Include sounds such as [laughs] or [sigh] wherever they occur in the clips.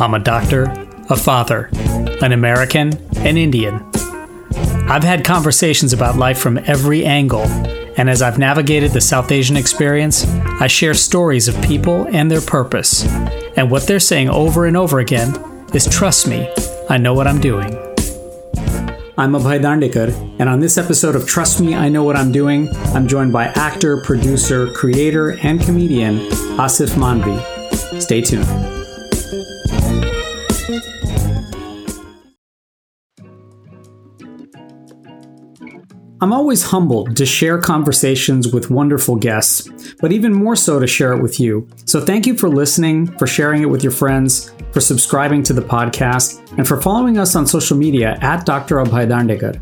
I'm a doctor, a father, an American, an Indian. I've had conversations about life from every angle, and as I've navigated the South Asian experience, I share stories of people and their purpose. And what they're saying over and over again is trust me, I know what I'm doing. I'm Abhay Dandekar, and on this episode of Trust Me, I Know What I'm Doing, I'm joined by actor, producer, creator, and comedian Aasif Mandvi. Stay tuned. I'm always humbled to share conversations with wonderful guests, but even more so to share it with you. So thank you for listening, for sharing it with your friends, for subscribing to the podcast, and for following us on social media at Dr. Abhay Dandekar.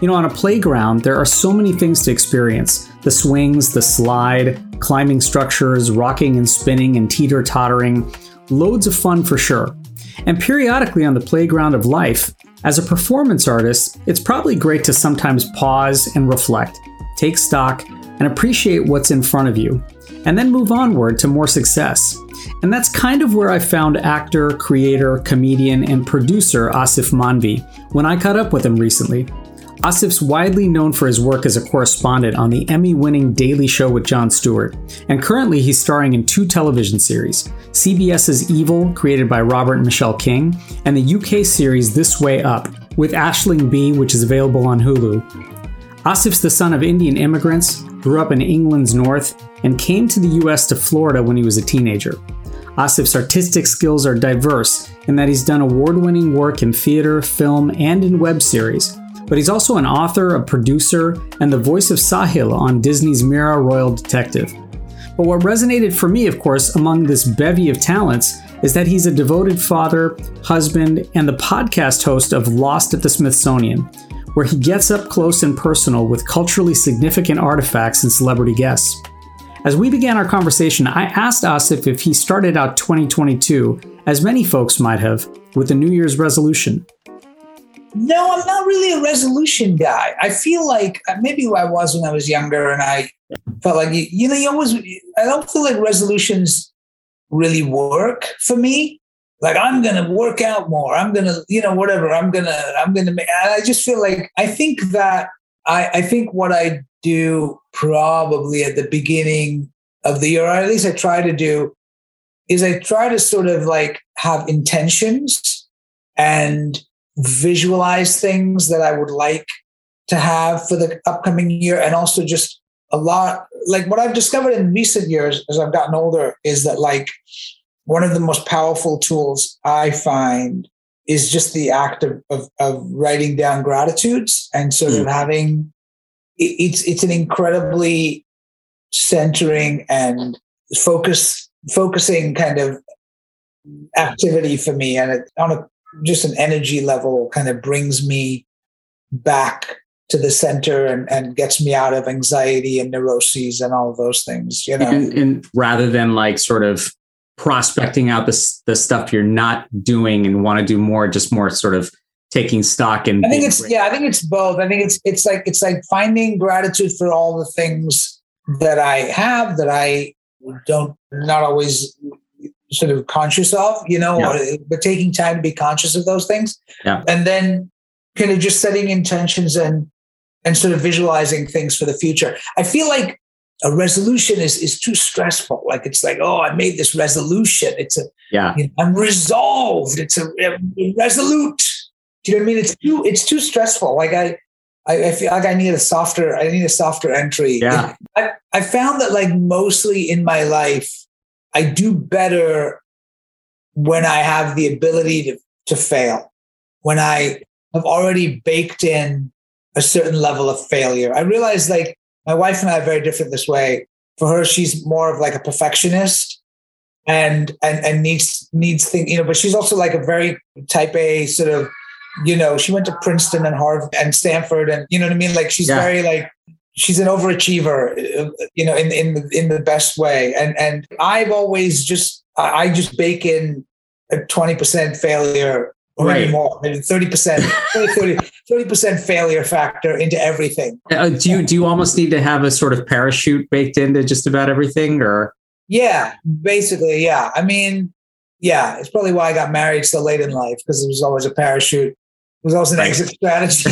You know, on a playground, there are so many things to experience the swings, the slide, climbing structures, rocking and spinning, and teeter tottering. Loads of fun for sure. And periodically on the playground of life, as a performance artist, it's probably great to sometimes pause and reflect, take stock, and appreciate what's in front of you, and then move onward to more success. And that's kind of where I found actor, creator, comedian, and producer Aasif Mandvi when I caught up with him recently. Aasif's widely known for his work as a correspondent on the Emmy winning Daily Show with Jon Stewart, and currently he's starring in two television series CBS's Evil, created by Robert and Michelle King, and the UK series This Way Up, with Aisling Bea, which is available on Hulu. Aasif's the son of Indian immigrants, grew up in England's north, and came to the US to Florida when he was a teenager. Aasif's artistic skills are diverse in that he's done award winning work in theater, film, and in web series but he's also an author, a producer, and the voice of Sahil on Disney's Mira Royal Detective. But what resonated for me, of course, among this bevy of talents is that he's a devoted father, husband, and the podcast host of Lost at the Smithsonian, where he gets up close and personal with culturally significant artifacts and celebrity guests. As we began our conversation, I asked Aasif if he started out 2022, as many folks might have, with a New Year's resolution. No, I'm not really a resolution guy. I feel like uh, maybe I was when I was younger, and I felt like you know, you always. I don't feel like resolutions really work for me. Like I'm gonna work out more. I'm gonna, you know, whatever. I'm gonna, I'm gonna. Make, I just feel like I think that I, I think what I do probably at the beginning of the year, or at least I try to do, is I try to sort of like have intentions and visualize things that I would like to have for the upcoming year and also just a lot like what I've discovered in recent years as I've gotten older is that like one of the most powerful tools I find is just the act of, of, of writing down gratitudes and sort mm. of having it, it's it's an incredibly centering and focus focusing kind of activity for me and it, on a just an energy level kind of brings me back to the center and, and gets me out of anxiety and neuroses and all of those things, you know. And, and rather than like sort of prospecting out the, the stuff you're not doing and want to do more, just more sort of taking stock and I think it's yeah, I think it's both. I think it's it's like it's like finding gratitude for all the things that I have that I don't not always sort of conscious of, you know, yeah. but taking time to be conscious of those things. Yeah. And then kind of just setting intentions and and sort of visualizing things for the future. I feel like a resolution is is too stressful. Like it's like, oh, I made this resolution. It's a yeah. You know, I'm resolved. It's a, a resolute. Do you know what I mean? It's too it's too stressful. Like I I, I, feel like I need a softer, I need a softer entry. Yeah. I, I found that like mostly in my life, I do better when I have the ability to, to fail, when I have already baked in a certain level of failure. I realize like my wife and I are very different this way. For her, she's more of like a perfectionist and and and needs needs things, you know, but she's also like a very type A sort of, you know, she went to Princeton and Harvard and Stanford and you know what I mean? Like she's yeah. very like she's an overachiever, you know, in in the, in the best way. And and I've always just I just bake in a twenty percent failure or right. maybe more, maybe 30%, 30, percent failure factor into everything. Uh, do you do you almost need to have a sort of parachute baked into just about everything or yeah, basically, yeah. I mean, yeah, it's probably why I got married so late in life because it was always a parachute. Was always an right. exit strategy.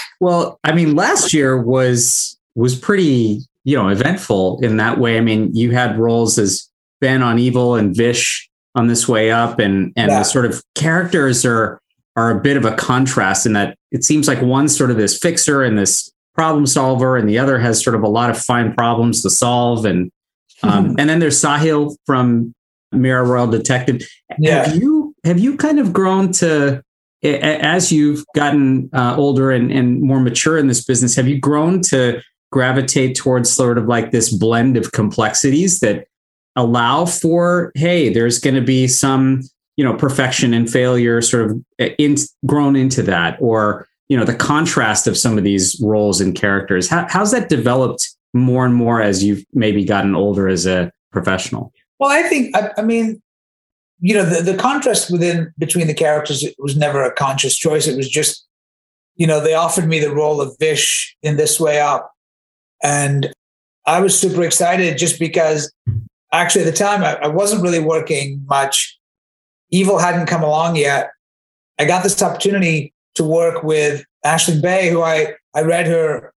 [laughs] well, I mean, last year was was pretty, you know, eventful in that way. I mean, you had roles as Ben on Evil and Vish on this way up, and and yeah. the sort of characters are are a bit of a contrast in that it seems like one's sort of this fixer and this problem solver, and the other has sort of a lot of fine problems to solve. And [laughs] um, and then there's Sahil from Mira Royal Detective. Yeah. Have you have you kind of grown to as you've gotten uh, older and, and more mature in this business? Have you grown to gravitate towards sort of like this blend of complexities that allow for hey, there's going to be some you know perfection and failure sort of uh, in, grown into that or you know the contrast of some of these roles and characters How, how's that developed more and more as you've maybe gotten older as a professional well i think i, I mean you know the, the contrast within between the characters was never a conscious choice. It was just you know they offered me the role of vish in this way up. And i was super excited just because actually at the time I, I wasn't really working much. Evil hadn't come along yet. I got this opportunity to work with Aisling Bea, who I, I read her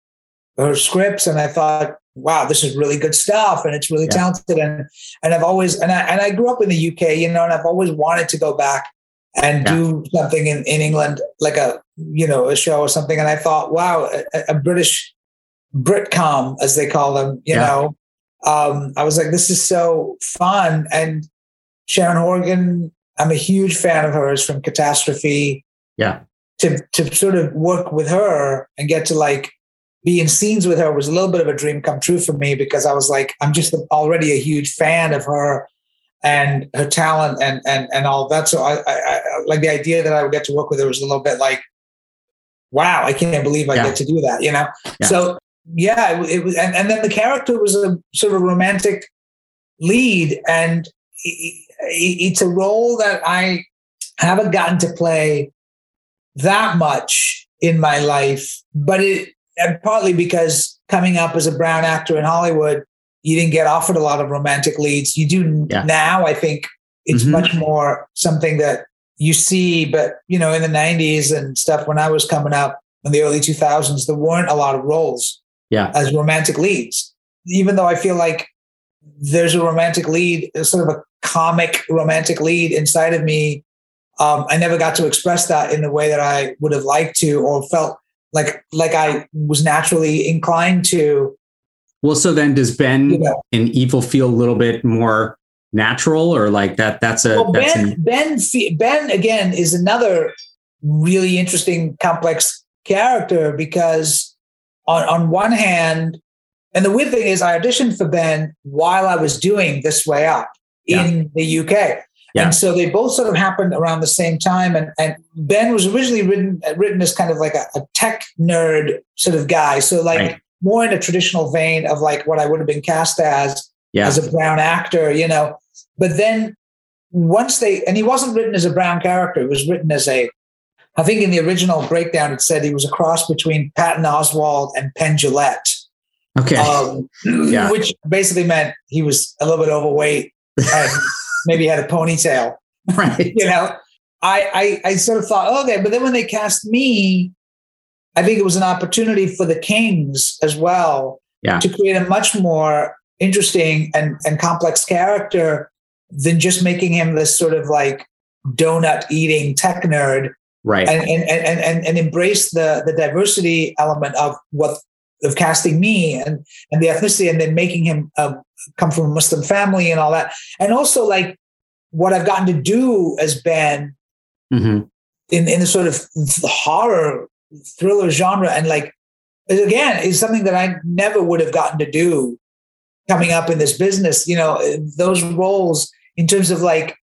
her scripts and I thought, wow, this is really good stuff and it's really yeah. talented. And and I've always and I and I grew up in the UK, you know, and I've always wanted to go back and yeah. do something in, in England, like a you know, a show or something. And I thought, wow, a, a British Britcom, as they call them, you yeah. know. Um, I was like, this is so fun. And Sharon Horgan, I'm a huge fan of hers from Catastrophe. Yeah to to sort of work with her and get to like be in scenes with her was a little bit of a dream come true for me because I was like, I'm just already a huge fan of her and her talent and and and all that. So I, I, I like the idea that I would get to work with her was a little bit like, wow, I can't believe I yeah. get to do that, you know. Yeah. So yeah, it, it was, and, and then the character was a sort of romantic lead, and it, it's a role that I haven't gotten to play that much in my life, but it and partly because coming up as a brown actor in Hollywood, you didn't get offered a lot of romantic leads. You do yeah. now. I think it's mm-hmm. much more something that you see. But you know, in the '90s and stuff, when I was coming up in the early 2000s, there weren't a lot of roles yeah. as romantic leads. Even though I feel like there's a romantic lead, sort of a comic romantic lead inside of me um, I never got to express that in the way that I would have liked to or felt like like I was naturally inclined to. Well, so then does Ben you know, in Evil feel a little bit more natural or like that? That's a well, that's Ben. Ben Ben again is another really interesting, complex character because on on one hand, and the weird thing is, I auditioned for Ben while I was doing This Way Up yeah. in the UK. Yeah. And so they both sort of happened around the same time. And, and Ben was originally written written as kind of like a, a tech nerd sort of guy. So like right. more in a traditional vein of like what I would have been cast as yeah. as a brown actor, you know. But then once they and he wasn't written as a brown character, it was written as a I think in the original breakdown it said he was a cross between Patton Oswalt and Penn. Okay. Um, yeah. Which basically meant he was a little bit overweight and [laughs] maybe had a ponytail. [laughs] Right. you know, I, I I sort of thought, okay, but then when they cast me, I think it was an opportunity for the Kings as well yeah. to create a much more interesting and, and complex character than just making him this sort of like donut eating tech nerd. Right. And and, and, and, and embrace the, the diversity element of what of casting me and and the ethnicity and then making him uh, come from a Muslim family and all that. And also like what I've gotten to do as Ben mm-hmm. in, in the sort of horror thriller genre. And like, again, is something that I never would have gotten to do coming up in this business, you know, those roles in terms of like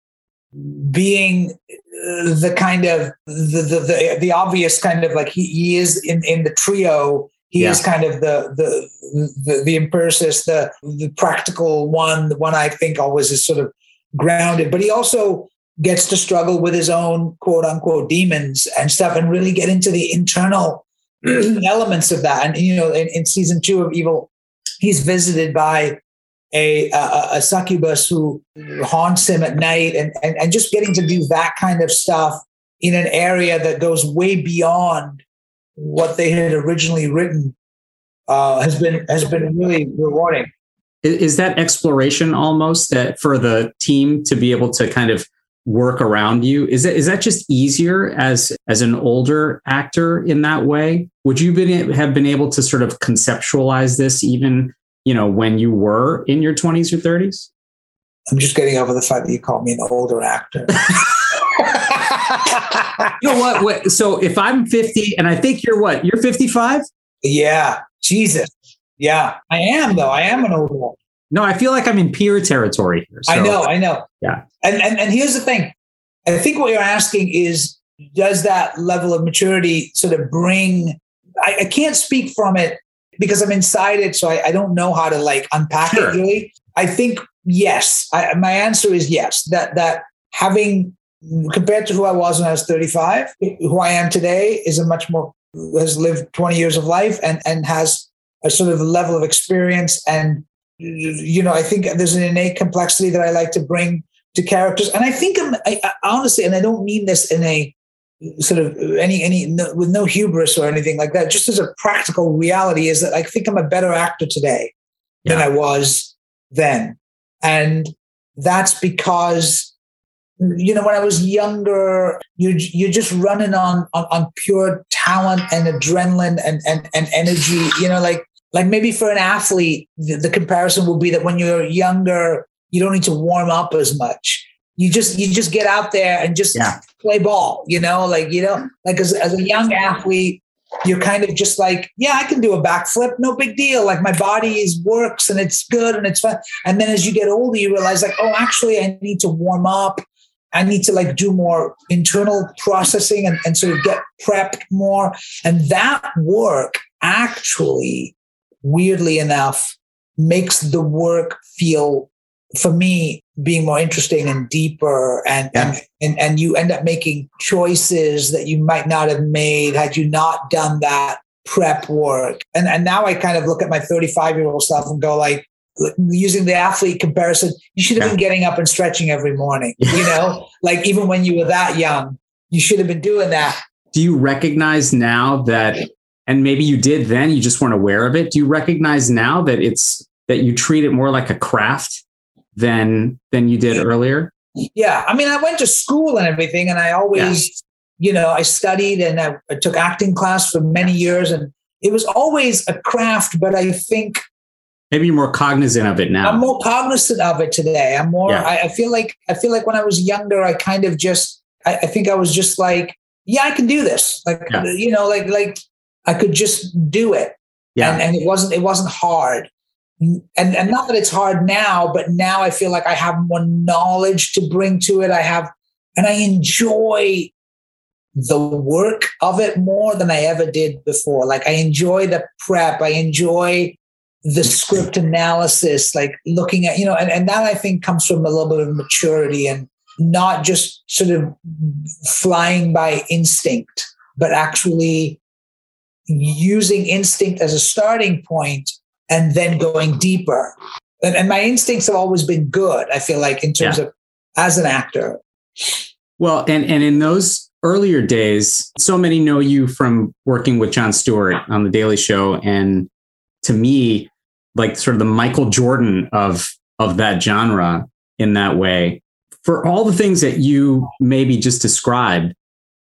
being the kind of the, the, the, the obvious kind of like he, he is in, in the trio he yeah. is kind of the the the, the empiricist, the the practical one, the one I think always is sort of grounded. But he also gets to struggle with his own quote unquote demons and stuff, and really get into the internal mm. [clears throat] elements of that. And you know, in, in season two of Evil, he's visited by a, a, a succubus who haunts him at night and, and, and just getting to do that kind of stuff in an area that goes way beyond what they had originally written uh, has been has been really rewarding. Is that exploration almost that for the team to be able to kind of work around you? Is that is that just easier as as an older actor in that way? Would you been, have been able to sort of conceptualize this even you know when you were in your twenties or thirties? I'm just getting over the fact that you called me an older actor. [laughs] [laughs] you know what, what? So if I'm 50 and I think you're what? You're 55? Yeah. Jesus. Yeah. I am though. I am an old one. No, I feel like I'm in peer territory here. So. I know, I know. Yeah. And, and and here's the thing. I think what you're asking is does that level of maturity sort of bring I, I can't speak from it because I'm inside it, so I, I don't know how to like unpack sure. it really. I think yes. I, my answer is yes. That that having compared to who I was when I was 35, who I am today is a much more has lived 20 years of life and and has a sort of level of experience and you know I think there's an innate complexity that I like to bring to characters and I think I'm I, I, honestly and I don't mean this in a sort of any any no, with no hubris or anything like that just as a practical reality is that I think I'm a better actor today yeah. than I was then and that's because you know when i was younger you you're just running on, on on pure talent and adrenaline and and, and energy you know like like maybe for an athlete the, the comparison will be that when you're younger you don't need to warm up as much. You just you just get out there and just yeah. play ball you know like you know like as, as a young athlete you're kind of just like yeah i can do a backflip no big deal. Like my body is works and it's good and it's fun. And then as you get older you realize like oh actually i need to warm up I need to like do more internal processing and, and sort of get prepped more. And that work actually, weirdly enough, makes the work feel for me being more interesting and deeper and, yeah. and, and and you end up making choices that you might not have made had you not done that prep work. And and now I kind of look at my 35 year old self and go like, using the athlete comparison, you should have yeah. been getting up and stretching every morning. You know, like even when you were that young, you should have been doing that. Do you recognize now that, and maybe you did then, you just weren't aware of it? Do you recognize now that it's that you treat it more like a craft than than you did earlier? Yeah, I mean, I went to school and everything, and I always, yeah. you know, I studied and I, I took acting class for many years, and it was always a craft. But I think maybe you're more cognizant of it now. I'm more cognizant of it today. I'm more yeah. I, I, feel like i feel like when i was younger i kind of just i, I think i was just like yeah i can do this. Like yeah. you know like like i could just do it. Yeah. And, and it wasn't it wasn't hard. And and not that it's hard now but now i feel like i have more knowledge to bring to it. I have and i enjoy the work of it more than i ever did before. Like i enjoy the prep. I enjoy the script analysis, like looking at, you know, and, and that I think comes from a little bit of maturity and not just sort of flying by instinct, but actually using instinct as a starting point and then going deeper. And, and my instincts have always been good, I feel like, in terms yeah. of as an actor. Well, and, and in those earlier days, so many know you from working with Jon Stewart on The Daily Show and to me like sort of the Michael Jordan of of that genre in that way. For all the things that you maybe just described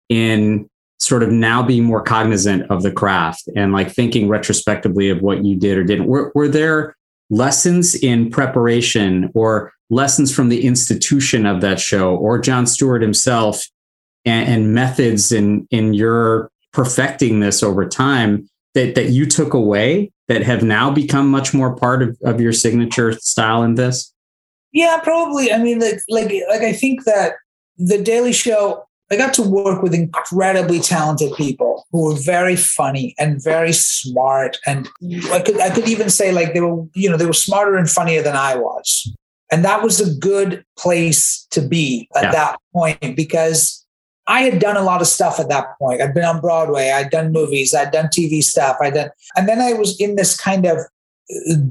in sort of now being more cognizant of the craft and like thinking retrospectively of what you did or didn't, were, were there lessons in preparation or lessons from the institution of that show or Jon Stewart himself and, and methods in in your perfecting this over time that that you took away that have now become much more part of, of your signature style in this? Yeah, probably. I mean, like, like, like I think that the Daily Show, I got to work with incredibly talented people who were very funny and very smart, and I could, I could even say like they were, you know, they were smarter and funnier than I was, and that was a good place to be at yeah. that point because I had done a lot of stuff at that point. I'd been on Broadway, I'd done movies, I'd done TV stuff, I'd done, and then I was in this kind of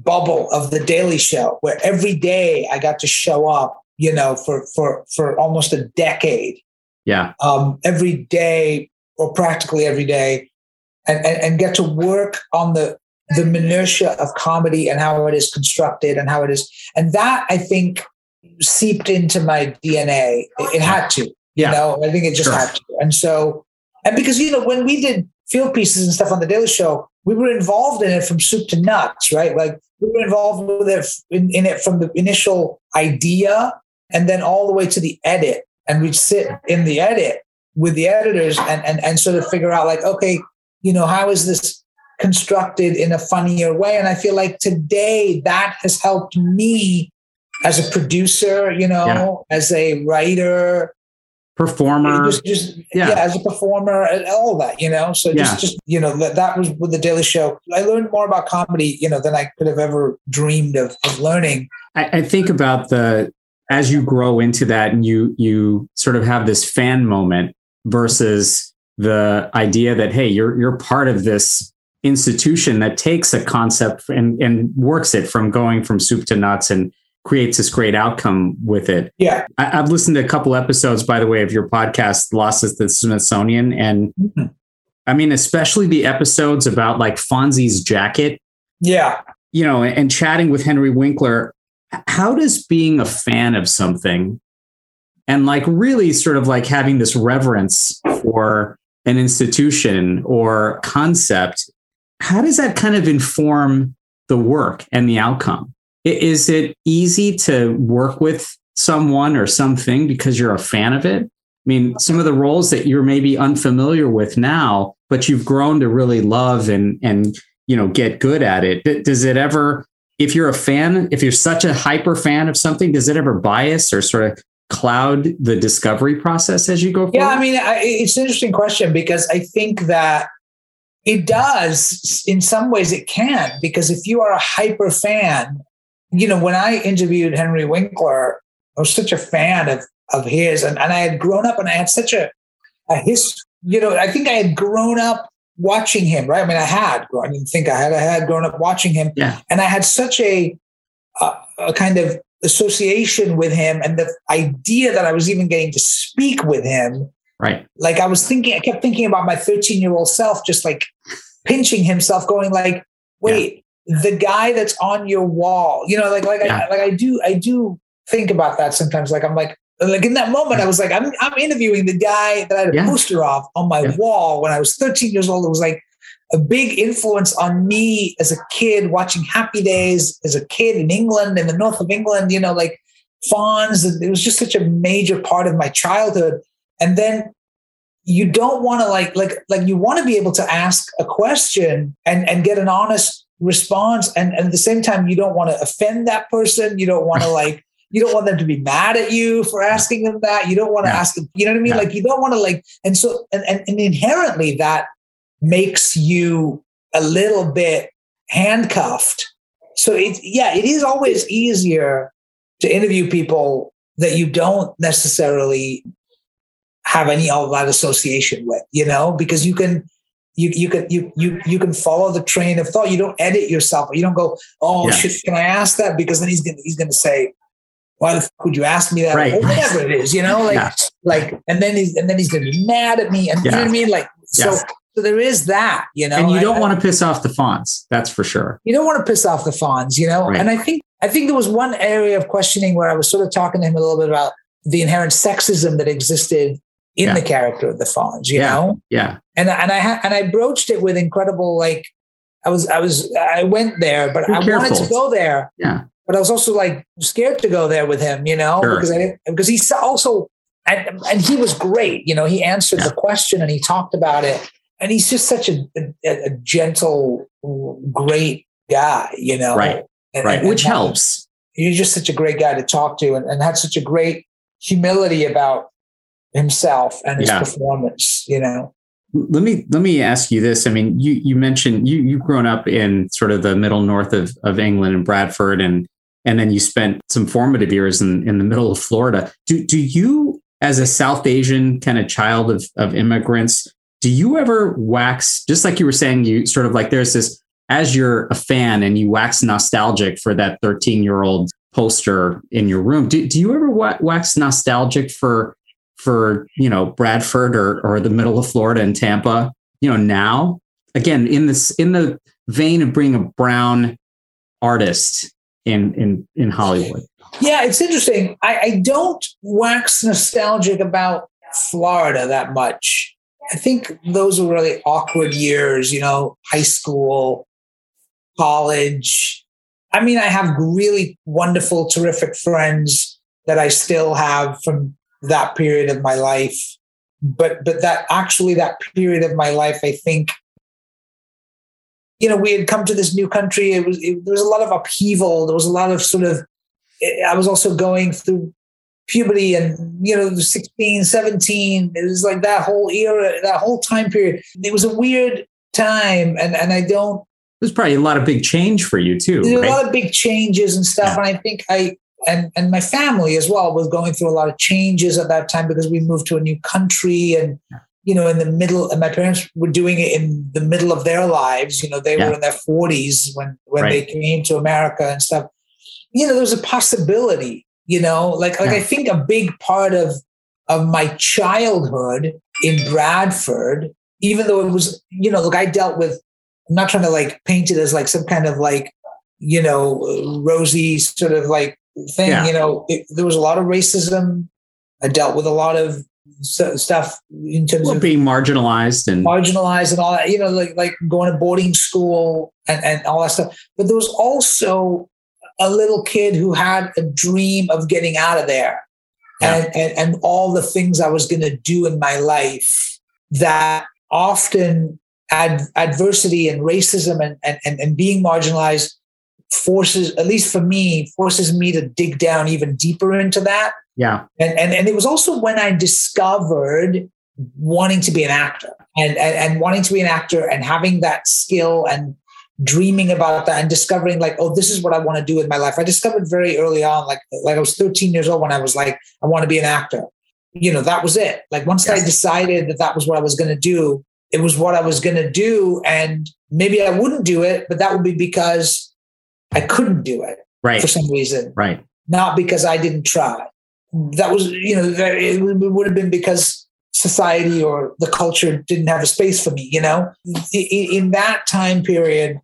bubble of the Daily Show, where every day I got to show up, you know, for for for almost a decade. Yeah. Um, every day or practically every day, and, and and get to work on the the minutia of comedy and how it is constructed and how it is, and that I think seeped into my DNA. It, it had to. Yeah. You know, I think it just Sure. had to. And so, and because you know, when we did field pieces and stuff on the Daily Show, we were involved in it from soup to nuts, right? Like we were involved with it in, in it from the initial idea and then all the way to the edit. And we'd sit in the edit with the editors and and and sort of figure out like, okay, you know, how is this constructed in a funnier way? And I feel like today that has helped me as a producer, you know, as a writer, Performer. just, just Yeah. yeah. as a performer and all that you know so just Yeah. just you know that, that was with the daily show i learned more about comedy you know than i could have ever dreamed of, of learning I, I think about the as you grow into that and you you sort of have this fan moment versus the idea that hey you're you're part of this institution that takes a concept and and works it from going from soup to nuts and creates this great outcome with it yeah I, I've listened to a couple episodes, by the way, of your podcast, Lost at the Smithsonian. And Mhm. I mean, especially the episodes about like Fonzie's jacket, yeah you know, and chatting with Henry Winkler. How does being a fan of something and like really sort of like having this reverence for an institution or concept, how does that kind of inform the work and the outcome? Is it easy to work with someone or something because you're a fan of it? I mean, some of the roles that you're maybe unfamiliar with now, but you've grown to really love and and you know get good at it. Does it ever, if you're a fan, if you're such a hyper fan of something, does it ever bias or sort of cloud the discovery process as you go forward? yeah i mean I, it's an interesting question because i think that it does in some ways it can because if you are a hyper fan you know when i interviewed henry winkler i was such a fan of of his and, and i had grown up and i had such a a history you know i think i had grown up watching him right i mean i had i didn't think i had i had grown up watching him Yeah. and i had such a a, a kind of association with him and the idea that i was even getting to speak with him right. like I was thinking, I kept thinking about my 13 year old self, just like pinching himself, going like, wait, the guy that's on your wall, you know, like, like, Yeah. I, like I do, I do think about that sometimes. Like, I'm like, like in that moment, I was like, I'm, I'm interviewing the guy that I had a Yeah. poster of on my Yeah. wall when I was 13 years old. It was like a big influence on me as a kid watching Happy Days as a kid in England, in the north of England, you know, like Fonz. It was just such a major part of my childhood. And then you don't want to like like like you want to be able to ask a question and and get an honest response. And, and at the same time you don't want to offend that person. You don't want to [laughs] like you don't want them to be mad at you for asking them that. You don't want to Yeah. ask them you know what i mean? Yeah. like you don't want to like and so and, and, and inherently that makes you a little bit handcuffed. So it yeah it is always easier to interview people that you don't necessarily have any all that association with, you know, because you can you you can you you you can follow the train of thought. You don't edit yourself. You don't go, oh Yeah. shit, can I ask that? Because then he's gonna he's gonna say, why the fuck would you ask me that? Right. Or whatever it is, you know, like Yeah. like and then he's and then he's gonna be mad at me. And you know what I mean? Like so Yeah. so there is that, you know. and you don't I- want to piss off the Fonz, that's for sure. you don't want to piss off the Fonz, you know? Right. And I think I think there was one area of questioning where I was sort of talking to him a little bit about the inherent sexism that existed in Yeah. the character of the Fonz, you Yeah. know? Yeah. And and I ha- and I broached it with incredible like I was I was I went there, but I wanted to go there, Yeah. but I was also like scared to go there with him, you know, Sure. because I didn't because he's also and and he was great, you know. He answered Yeah. the question and he talked about it, and he's just such a a, a gentle, great guy, you know. Right. And- Right. and- Which and helps. He's just such a great guy to talk to, and, and had such a great humility about himself and his Yeah. performance, you know. let me let me ask you this. I mean, you you mentioned you you've grown up in sort of the middle north of of England and Bradford, and and then you spent some formative years in in the middle of Florida. Do do you, as a South Asian kind of child of of immigrants, do you ever wax just like you were saying? You sort of like there's this as you're a fan and you wax nostalgic for that 13 year old poster in your room, do, do you ever wax nostalgic for for you know Bradford or or the middle of Florida and Tampa? You know now again in this in the vein of bringing a brown artist in in in Hollywood. Yeah, it's interesting. I, I don't wax nostalgic about Florida that much. I think those were really awkward years, you know, high school, college. I mean, I have really wonderful, terrific friends that I still have from that period of my life. But but that actually that period of my life, I think, you know, we had come to this new country. It was it, there was a lot of upheaval. There was a lot of sort of. I was also going through puberty and you know 16 17 it was like that whole era that whole time period it was a weird time and and i don't there's probably a lot of big change for you too there's right? a lot of big changes and stuff yeah. and i think i and and my family as well was going through a lot of changes at that time because we moved to a new country and you know in the middle and my parents were doing it in the middle of their lives you know they yeah. were in their 40s when when right. they came to america and stuff you know there was a possibility you know like like yeah. i think a big part of of my childhood in bradford even though it was you know look i dealt with i'm not trying to like paint it as like some kind of like you know rosy sort of like thing yeah. you know it, there was a lot of racism i dealt with a lot of stuff in terms well, of being marginalized and marginalized and all that you know like like going to boarding school and, and all that stuff but there was also a little kid who had a dream of getting out of there yeah. and, and, and all the things I was going to do in my life that often ad, adversity and racism and, and, and being marginalized forces, at least for me, forces me to dig down even deeper into that. Yeah. And, and, and it was also when I discovered wanting to be an actor and, and, and wanting to be an actor and having that skill and dreaming about that and discovering like oh this is what i want to do with my life i discovered very early on like like i was 13 years old when i was like i want to be an actor you know that was it like once yes. i decided that that was what i was going to do it was what i was going to do and maybe i wouldn't do it but that would be because i couldn't do it right. for some reason. Right. Not because i didn't try. That was you know it would have been because society or the culture didn't have a space for me you know? In, that time period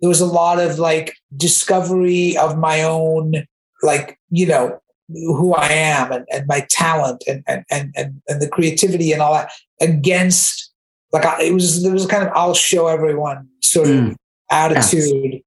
there was a lot of like discovery of my own like you know who i am and, and my talent and, and and and the creativity and all that against like I, it was there was a kind of i'll show everyone sort of mm. attitude yes.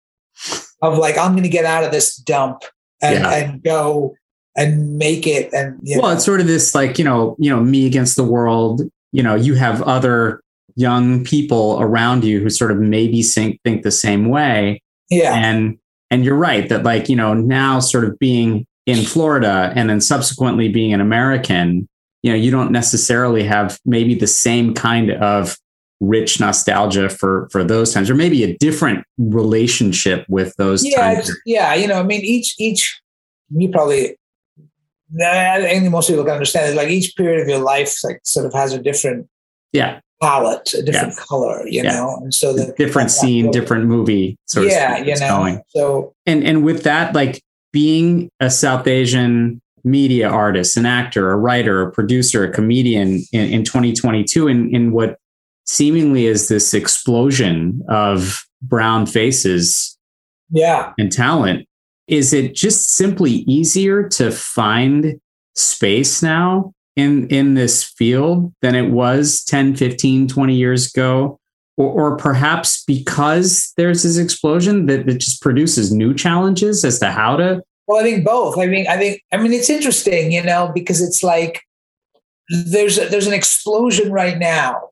Of like i'm going to get out of this dump and, yeah. and go and make it and well know. it's sort of this like you know you know me against the world you know you have other young people around you who sort of maybe think, think the same way yeah and and you're right that like you know now sort of being in florida and then subsequently being an american you know you don't necessarily have maybe the same kind of rich nostalgia for for those times or maybe a different relationship with those yeah yeah you know i mean each each you probably I think most people can understand it. Like each period of your life, like sort of has a different yeah palette, a different yeah. color, you yeah. know, and so the different scene, different movie. Sort yeah, of you know. Going. So and and with that, like being a South Asian media artist, an actor, a writer, a producer, a comedian in, in 2022, in in what seemingly is this explosion of brown faces, yeah, and talent. Is it just simply easier to find space now in in this field than it was 10 15 20 years ago? Or, or perhaps because there's this explosion that it just produces new challenges as to how to well i think both. I mean i think i mean it's interesting you know because it's like there's a, there's an explosion right now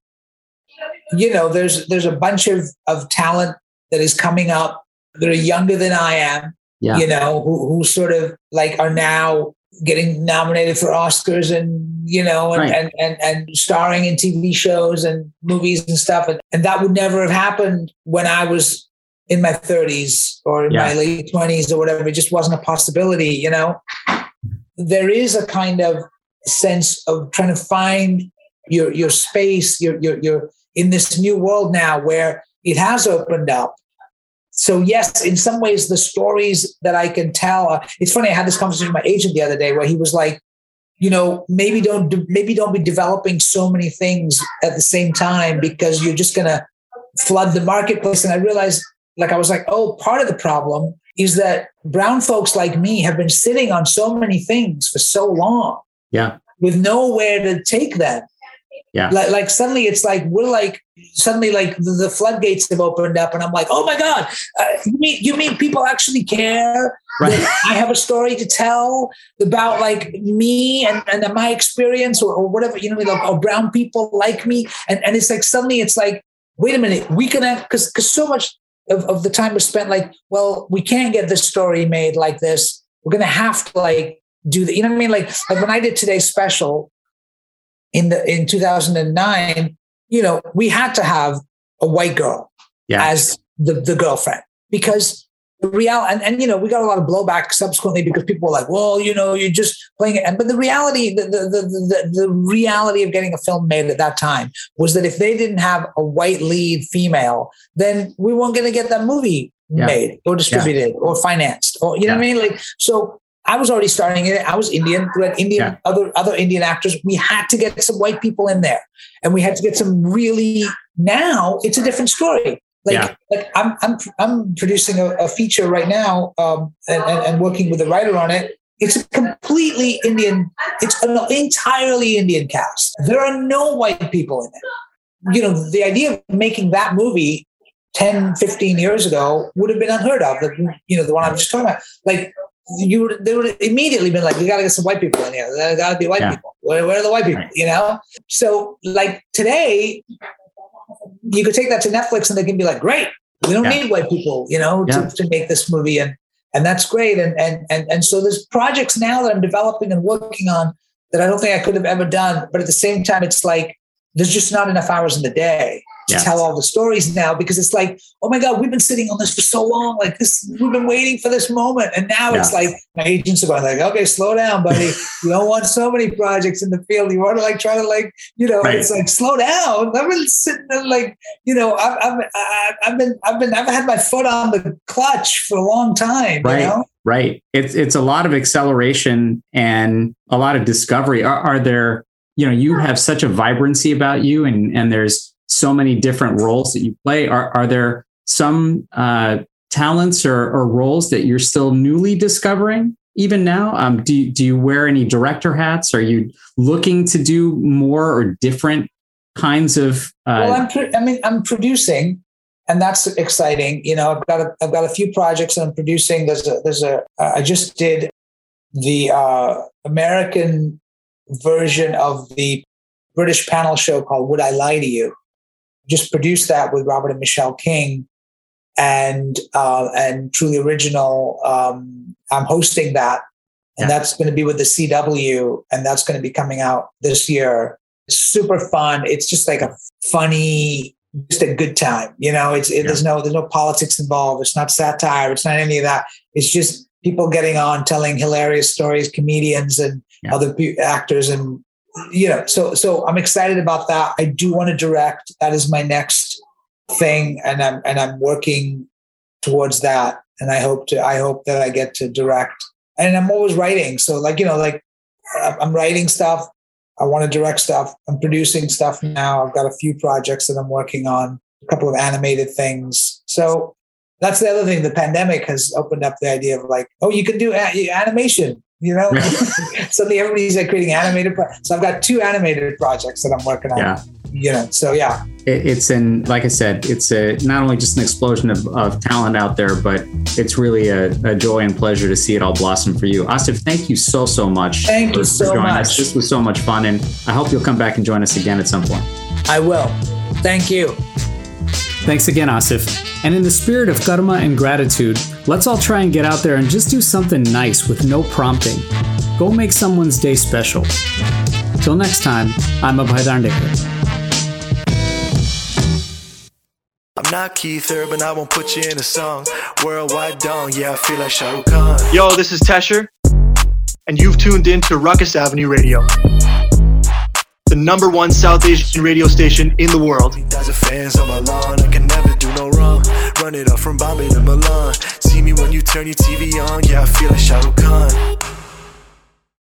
you know there's there's a bunch of of talent that is coming up that are younger than i am yeah. you know, who, who sort of like are now getting nominated for Oscars and you know and, right. and, and and starring in TV shows and movies and stuff and, and that would never have happened when I was in my 30s or in yeah. my late 20s or whatever it just wasn't a possibility you know there is a kind of sense of trying to find your your space your your your in this new world now where it has opened up so yes, in some ways, the stories that I can tell. Uh, it's funny. I had this conversation with my agent the other day where he was like, you know, maybe don't maybe don't be developing so many things at the same time because you're just gonna flood the marketplace. And I realized, like, I was like, oh, part of the problem is that brown folks like me have been sitting on so many things for so long. Yeah. With nowhere to take them. Yeah. Like, like suddenly it's like we're like suddenly like the, floodgates have opened up and I'm like, oh my God, uh, you mean you mean people actually care? Right. I have a story to tell about like me and, and my experience or, or whatever, you know, like or brown people like me. And, and it's like suddenly it's like, wait a minute, we can because because so much of, of the time was spent like, well, we can't get this story made like this. We're gonna have to like do that. You know what I mean? Like like when I did today's special in the in 2009, you know, we had to have a white girl yeah. as the, the girlfriend because the real and, and you know we got a lot of blowback subsequently because people were like well you know you're just playing it and but the reality the, the, the, the, the reality of getting a film made at that time was that if they didn't have a white lead female then we weren't going to get that movie yeah. made or distributed yeah. or financed or you know what i mean like so I was already starting it. I was Indian. We had Indian yeah. other other Indian actors. We had to get some white people in there, and we had to get some really. Now it's a different story. Like, yeah. like I'm, I'm, I'm producing a, a feature right now um, and, and, and, working with a writer on it. It's a completely Indian, it's an entirely Indian cast. There are no white people in it. You know, the idea of making that movie 10, 15 years ago would have been unheard of. The, you know, the one I'm just talking about. Like, you would, they would immediately been like, we got to get some white people in here. There got to be white yeah. people. Where, where, are the white people? Right. You know? So, like, today, you could take that to Netflix and they can be like, great, we don't yeah. need white people, you know, yeah. to, to make this movie. And and that's great. And and and and so there's projects now that I'm developing and working on that I don't think I could have ever done. But at the same time, it's like there's just not enough hours in the day to yes. tell all the stories now because it's like, oh my God, we've been sitting on this for so long. Like this, we've been waiting for this moment. And now it's like my agents are going like, okay, slow down, buddy. [laughs] you don't want so many projects in the field. You want to like try to like, you know, right. it's like slow down. I've been sitting there like, you know, I've, I've, I've been, I've been, I've had my foot on the clutch for a long time. Right. You know? Right. It's it's a lot of acceleration and a lot of discovery. Are, are there, you know, you have such a vibrancy about you and and there's so many different roles that you play. Are, are there some uh, talents or, or, roles that you're still newly discovering even now? Um, do, do you wear any director hats? Are you looking to do more or different kinds of? Uh, well, I'm pro- I mean, I'm producing and that's exciting. You know, I've got a, I've got a few projects that I'm producing. There's a, there's a, uh, I just did the uh, American version of the British panel show called Would I Lie to You? just produced that with Robert and Michelle King, and uh, and truly original. Um, I'm hosting that, and yeah. that's going to be with the CW, and that's going to be coming out this year. It's super fun. It's just like a funny, just a good time. You know, it's it, yeah. there's no there's no politics involved. It's not satire. It's not any of that. It's just people getting on, telling hilarious stories, comedians and yeah. other actors and you know, so so I'm excited about that. I do want to direct. That is my next thing, and I'm and I'm working towards that. And I hope to I hope that I get to direct. And I'm always writing. So like you know, like uh, I'm writing stuff. I want to direct stuff. I'm producing stuff now. I've got a few projects that I'm working on, a couple of animated things. So that's the other thing. The pandemic has opened up the idea of like, oh, you can do a- animation you know? [laughs] Suddenly everybody's like creating animated pro- so i've got two animated projects that i'm working on. Yeah. You know so yeah. It, it's in like i said it's a not only just an explosion of, of talent out there but it's really a, a, joy and pleasure to see it all blossom for you. Aasif thank you so so much thank for, you so much us. this was so much fun and i hope you'll come back and join us again at some point. I will. Thank you thanks again aasif and in the spirit of karma and gratitude, let's all try and get out there and just do something nice with no prompting. Go make someone's day special. Till next time, I'm Abhay Dandekar. I'm not Keith Urban, I won't put you in a song. Worldwide dong, yeah, I feel like Shah Rukh Khan. Yo, this is Tesher, and you've tuned in to Ruckus Avenue Radio the number one South Asian radio station in the world. run it up from Bombay to Milan. See me when you turn your TV on, yeah, I feel like Shah Rukh Khan.